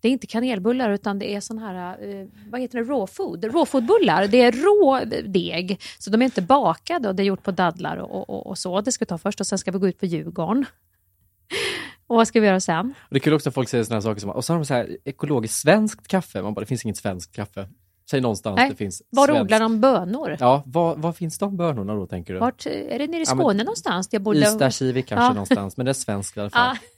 Det är inte kanelbullar utan det är sån här, eh, vad heter det, raw food, raw food-bullar. Det är rå deg, så de är inte bakade och det är gjort på dadlar och, och, och så. Det ska vi ta först och sen ska vi gå ut på Djurgården. Och vad ska vi göra sen? Och det är kul också att folk säger sådana saker som, och så har de så här ekologiskt svenskt kaffe. Man bara, det finns inget svenskt kaffe. Säg någonstans Nej, det finns Var svenskt. odlar de bönor? Ja, var, var finns de bönorna då tänker du? Vart, är det nere i Ja, men- Skåne någonstans? Jag borde... Ystad, Kivik kanske Ja. någonstans, men det är svenskt i alla fall. Ja.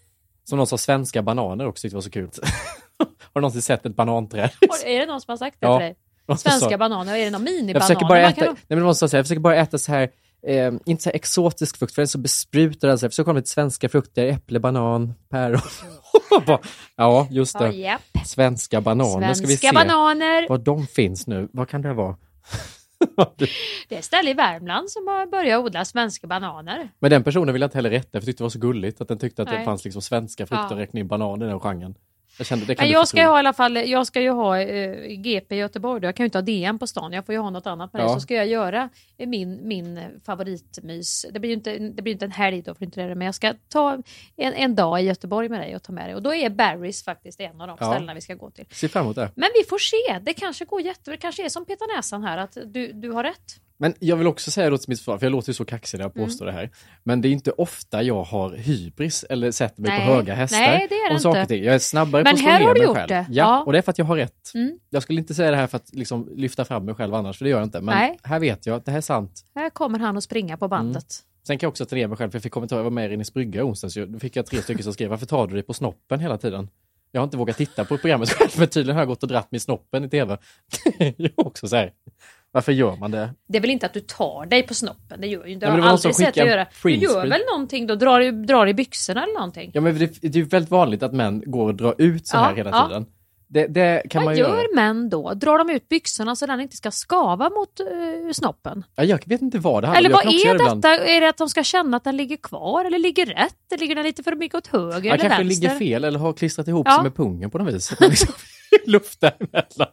Som någon sa, svenska bananer också tyckte var så kul. har du någonsin sett ett bananträd? Är det någon som har sagt det Ja. till dig? Svenska bananer, är det någon Jag minibananer? försöker bara äta, kan- nej men det måste jag säga, jag försöker bara äta så här, eh, inte så exotisk frukt, för den är så besprutad. Alltså. Jag försöker ha lite svenska frukter, äpple, banan, päron. Ja, just det. Ja, japp. Svenska bananer ska vi se. Svenska bananer. Var de finns nu. Vad kan det vara? Det är ett ställe i Värmland som har börjat odla svenska bananer. Men den personen vill jag inte heller rätta, för jag tyckte det var så gulligt att den tyckte att det Nej. fanns liksom svenska frukter Ja. och räkna in banan i den genren. Jag kände, det jag få ska ha i alla fall, jag ska ju ha eh, GP i Göteborg då. Jag kan ju inte ha DN på stan, jag får ju ha något annat med det. Ja. Så ska jag göra eh, min, min favoritmys. Det blir ju inte, det blir inte en helg då, för inte det, men jag ska ta en, en dag i Göteborg med dig och ta med dig. Och då är Barry's faktiskt en av de Ja. ställena vi ska gå till. Se fram emot det. Men vi får se, det kanske går jättebra. Det kanske är som Peter Näsan här, att du, du har rätt. Men jag vill också säga då till mitt försvar, för jag låter ju så kaxig när jag Mm. påstår det här. Men det är inte ofta jag har hybris eller sätter mig Nej. på höga hästar. Nej, det är det saker inte. ting. Jag är snabbare Men på att slå här ner har du mig gjort själv. det. Ja, Ja. och det är för att jag har rätt. Mm. Jag skulle inte säga det här för att liksom lyfta fram mig själv annars, för det gör jag inte. Men Nej. här vet jag att det här är sant. Här kommer han att springa på bandet. Sen kan jag också ta ner mig själv, för jag fick kommentarer, jag var med i Rinnes brygga i onsdags, då fick jag tre stycken som skrev, varför tar du dig på snoppen hela tiden? Jag har inte vågat titta på programmet själv, men tydligen har jag gått och dratt med snoppen i tv. jag också så här, varför gör man det? Det är väl inte att du tar dig på snoppen, det gör ju inte. Ja, Jag har aldrig sett dig göra. Du gör väl någonting då? Drar, drar i byxorna eller någonting? Ja men det, det är ju väldigt vanligt att män går och drar ut så Ja, här hela ja. tiden. Det, det kan man Vad göra. gör män då? Drar de ut byxorna så den inte ska skava mot eh, snoppen? Ja, jag vet inte vad det handlar Eller vad är göra det ibland. detta? Är det att de ska känna att den ligger kvar eller ligger rätt? Eller ligger den lite för mycket åt höger Jag eller kanske vänster? ligger fel eller har klistrat ihop Ja. sig med pungen på något vis. Man Liksom, luft däremellan.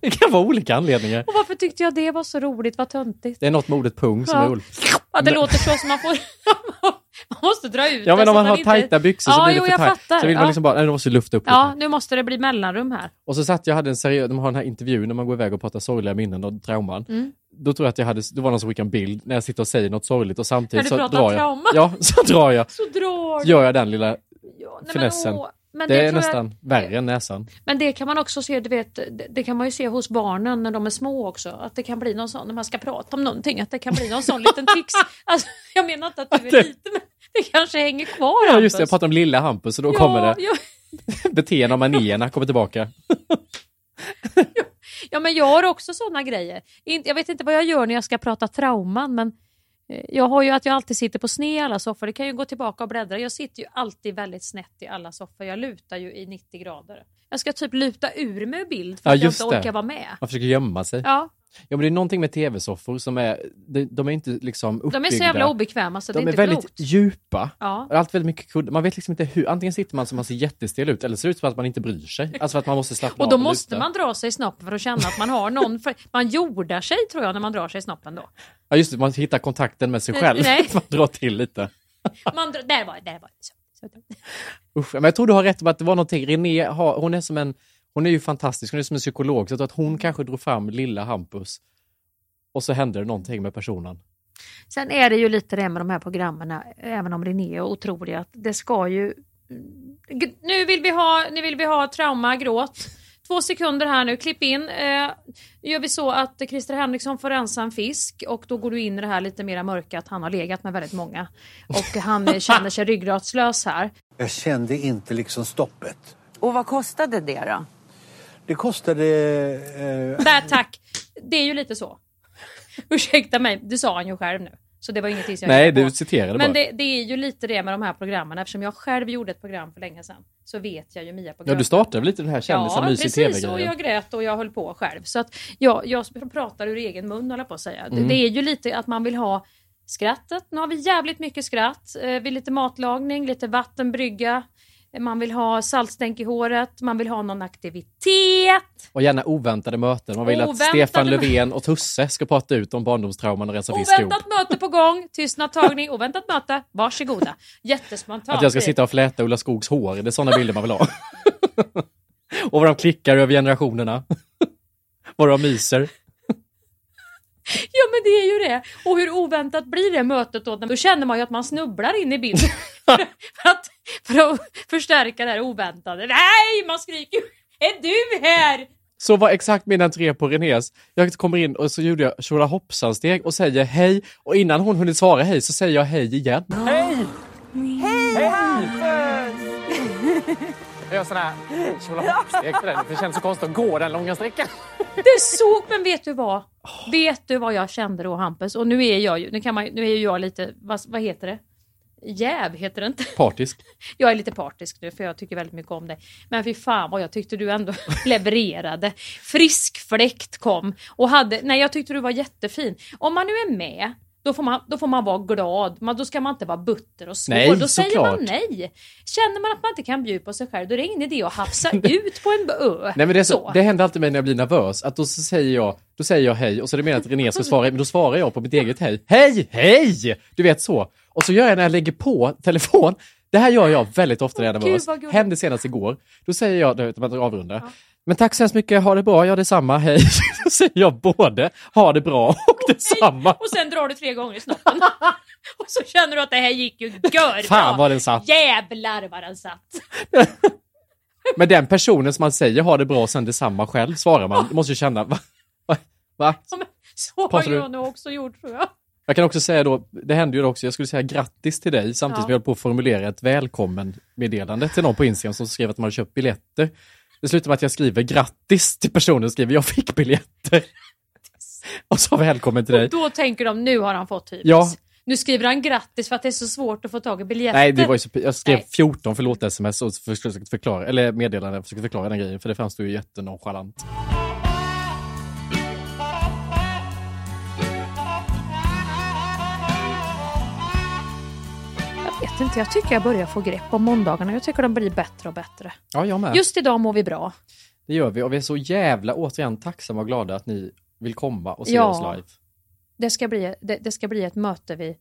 Det kan vara olika anledningar. Och varför tyckte jag det var så roligt? Vad töntigt. Det är något med ordet pung som Ja. är roligt. Ja, det Men- låter så som man får... man måste dra ut Ja det men så om man har inte- tajta byxor så ja, blir det jo, för jag tajt. fattar. Så vill man liksom bara, nej, du måste lufta upp lite. ja, nu måste det bli mellanrum här. Och så satt jag hade en seriös, de har den här intervjun när man går iväg och pratar sorgliga minnen och trauman. Mm. Då tror jag att jag hade, det var någon som skickade en bild när jag sitter och säger något sorgligt och samtidigt så drar jag. trauma. Ja, så drar jag. Så drar Gör jag den lilla Ja, nej, men finessen. åh, men det, det är tror jag- nästan värre än näsan. Men det kan man också se, du vet, det, det kan man ju se hos barnen när de är små också. Att det kan bli någon sån, när man ska prata om någonting, att det kan bli någon sån liten tics. Alltså, jag menar inte att du är lite, men det kanske hänger kvar Ja just det, jag pratar om lilla Hampus och då Ja, kommer det. ja. Beteende och manierna kommer tillbaka. Ja, men jag har också sådana grejer. Jag vet inte vad jag gör när jag ska prata trauman, men Eh, jag har ju att jag alltid sitter på sned i alla soffor. Det kan ju gå tillbaka och bläddra. Jag sitter ju alltid väldigt snett i alla soffor. Jag lutar ju i 90 grader. Jag ska typ luta ur mig bild för Ja, att jag inte det. orkar vara med. Man försöker gömma sig. Ja, Ja, men det är någonting med tv-soffor som är, de, de är inte liksom uppbyggda. de är så jävla obekväma så De det är är inte väldigt klokt. djupa. Ja. Allt väldigt mycket kuddar. Man vet liksom inte hur, antingen sitter man som man ser jättestel ut eller så ser ut som att man inte bryr sig. Alltså att man måste slappna Och då av måste man dra sig i snoppen för att känna att man har någon, för man jordar sig tror jag när man drar sig i snoppen då. Ja just det, man hittar kontakten med sig själv. Nej. man drar till lite. Man drar, där var det, där var det. Usch, men jag tror du har rätt om att det var någonting. René har, hon är som en, hon är ju fantastisk, hon är som en psykolog. Så jag tror att hon kanske drog fram lilla Hampus. Och så hände det någonting med personen. Sen är det ju lite det med de här programmen, även om René är otrolig, att det ska ju... Nu vill vi ha, nu vill vi ha trauma, gråt. Två sekunder här nu, klipp in. Eh, gör vi så att Christer Henriksson får rensa en fisk och då går du in i det här lite mera mörka att han har legat med väldigt många. Och han känner sig ryggradslös här. Jag kände inte liksom stoppet. Och vad kostade det då? Det kostade... Eh, Där tack! Det är ju lite så. Ursäkta mig, det sa han ju själv nu. Så det var ingenting som jag Nej, du citerade Men bara. det, det är ju lite det med de här programmen. Eftersom jag själv gjorde ett program för länge sedan så vet jag ju Mia på Ja, du startade väl lite den här kändisar Ja, precis. Och jag grät och jag höll på själv. Så att jag, jag pratar ur egen mun, håller på att säga. Det- Mm. Det är ju lite att man vill ha skrattet. Nu har vi jävligt mycket skratt. Eh, Vi lite matlagning, lite vattenbrygga. Man vill ha saltstänk i håret. Man vill ha någon aktivitet. Och gärna oväntade möten. Man vill att Oväntade Stefan mö- Löfven och Tusse ska prata ut om barndomstrauman och rensa fisk. Oväntat möte på gång. Tystnadtagning. Oväntat möte. Varsågoda. Jättespontant. Att jag ska sitta och fläta Ulla Skogs hår, det är sådana bilder man vill ha. och vad de klickar över generationerna. vad de myser. Ja men det är ju det. Och hur oväntat blir det mötet då? Då känner man ju att man snubblar in i bilden. för, att, för att förstärka det här oväntade. Nej, man skriker ju. Är du här? Så var exakt min entré på Renés. Jag kommer in och så gjorde jag tjola hoppsan-steg och säger hej. Och innan hon hunnit svara hej så säger jag hej igen. Hej! Jag gör sådana här tjola hoppsteg för det. Det känns så konstigt att gå den långa sträckan. Det är så, men vet du vad? Vet du vad jag kände då Hampus? Och nu är jag ju, nu kan man, nu är jag lite, vad, vad heter det? Jäv heter det inte. Partisk. Jag är lite partisk nu för jag tycker väldigt mycket om dig. Men fy fan vad jag tyckte du ändå levererade. Frisk fläkt kom och hade, nej jag tyckte du var jättefin. Om man nu är med då får, man, då får man vara glad, man, då ska man inte vara butter och svår. Nej, då säger man såklart. nej. Känner man att man inte kan bjuda på sig själv, då är det ingen idé att hafsa ut på en ö. Nej men det, är så, det händer alltid mig när jag blir nervös, att då så säger jag, då säger jag hej och så är det meningen att René ska svara, men då svarar jag på mitt eget hej. Hej, hej! Du vet så. Och så gör jag när jag lägger på telefon, det här gör jag väldigt ofta när jag är nervös. Hände senast igår. Då säger jag, du vet, man avrundar. Men tack så hemskt mycket, ha det bra, ja detsamma, hej. Då säger jag både ha det bra och detsamma. Och sen drar du tre gånger i snoppen. och så känner du att det här gick ju gör Fan, vad den satt. Jävlar vad den satt. Men den personen som man säger ha det bra och sen detsamma själv svarar man, du måste ju känna, va? va? va? Så har Pratar du- jag nog också gjort tror jag. Jag kan också säga då, det hände ju också, jag skulle säga grattis till dig samtidigt Ja. som jag höll på att formulera ett välkommen-meddelande till någon på Instagram som skrev att man hade köpt biljetter. Det slutar med att jag skriver grattis till personen och skriver jag fick biljetter. och så välkommen till dig. Då tänker de nu har han fått hybris. Ja. Nu skriver han grattis för att det är så svårt att få tag i biljetter. Nej, det var så, jag skrev Nej. 14 förlåt-sms och försökte förklara, eller meddelande, försökte förklara den grejen för det framstod ju jättenonchalant. Vet inte, jag tycker jag börjar få grepp om måndagarna. Jag tycker de blir bättre och bättre. Ja, jag med. Just idag mår vi bra. Det gör vi och vi är så jävla återigen tacksamma och glada att ni vill komma och se Ja. oss live. Det ska bli, det, det ska bli ett möte vi...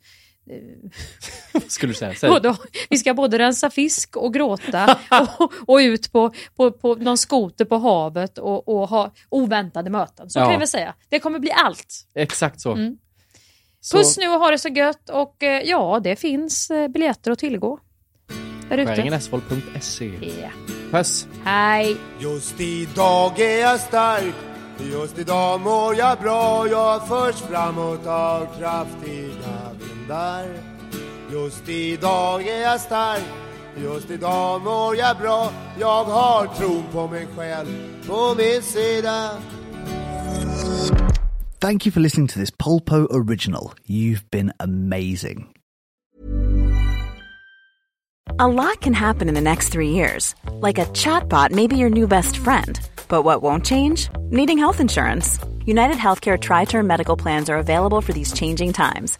Skulle du säga. Säg. Både, vi ska både rensa fisk och gråta och, och ut på, på, på någon skoter på havet och, och ha oväntade möten. Så Ja. kan jag väl säga. Det kommer bli allt. Exakt så. Mm. Så- Puss nu och ha det så gött och eh, ja, det finns eh, biljetter att tillgå. Skäringenesvold.se. Ja. Puss! Hej! Just idag är jag stark Just idag mår jag bra Jag förs framåt av kraftiga vindar Just idag är jag stark Just idag mår jag bra Jag har tron på mig själv på min sida Thank you for listening to this Polpo original. You've been amazing. A lot can happen in the next three years. Like a chatbot may be your new best friend. But what won't change? Needing health insurance. United Healthcare Tri Term Medical Plans are available for these changing times.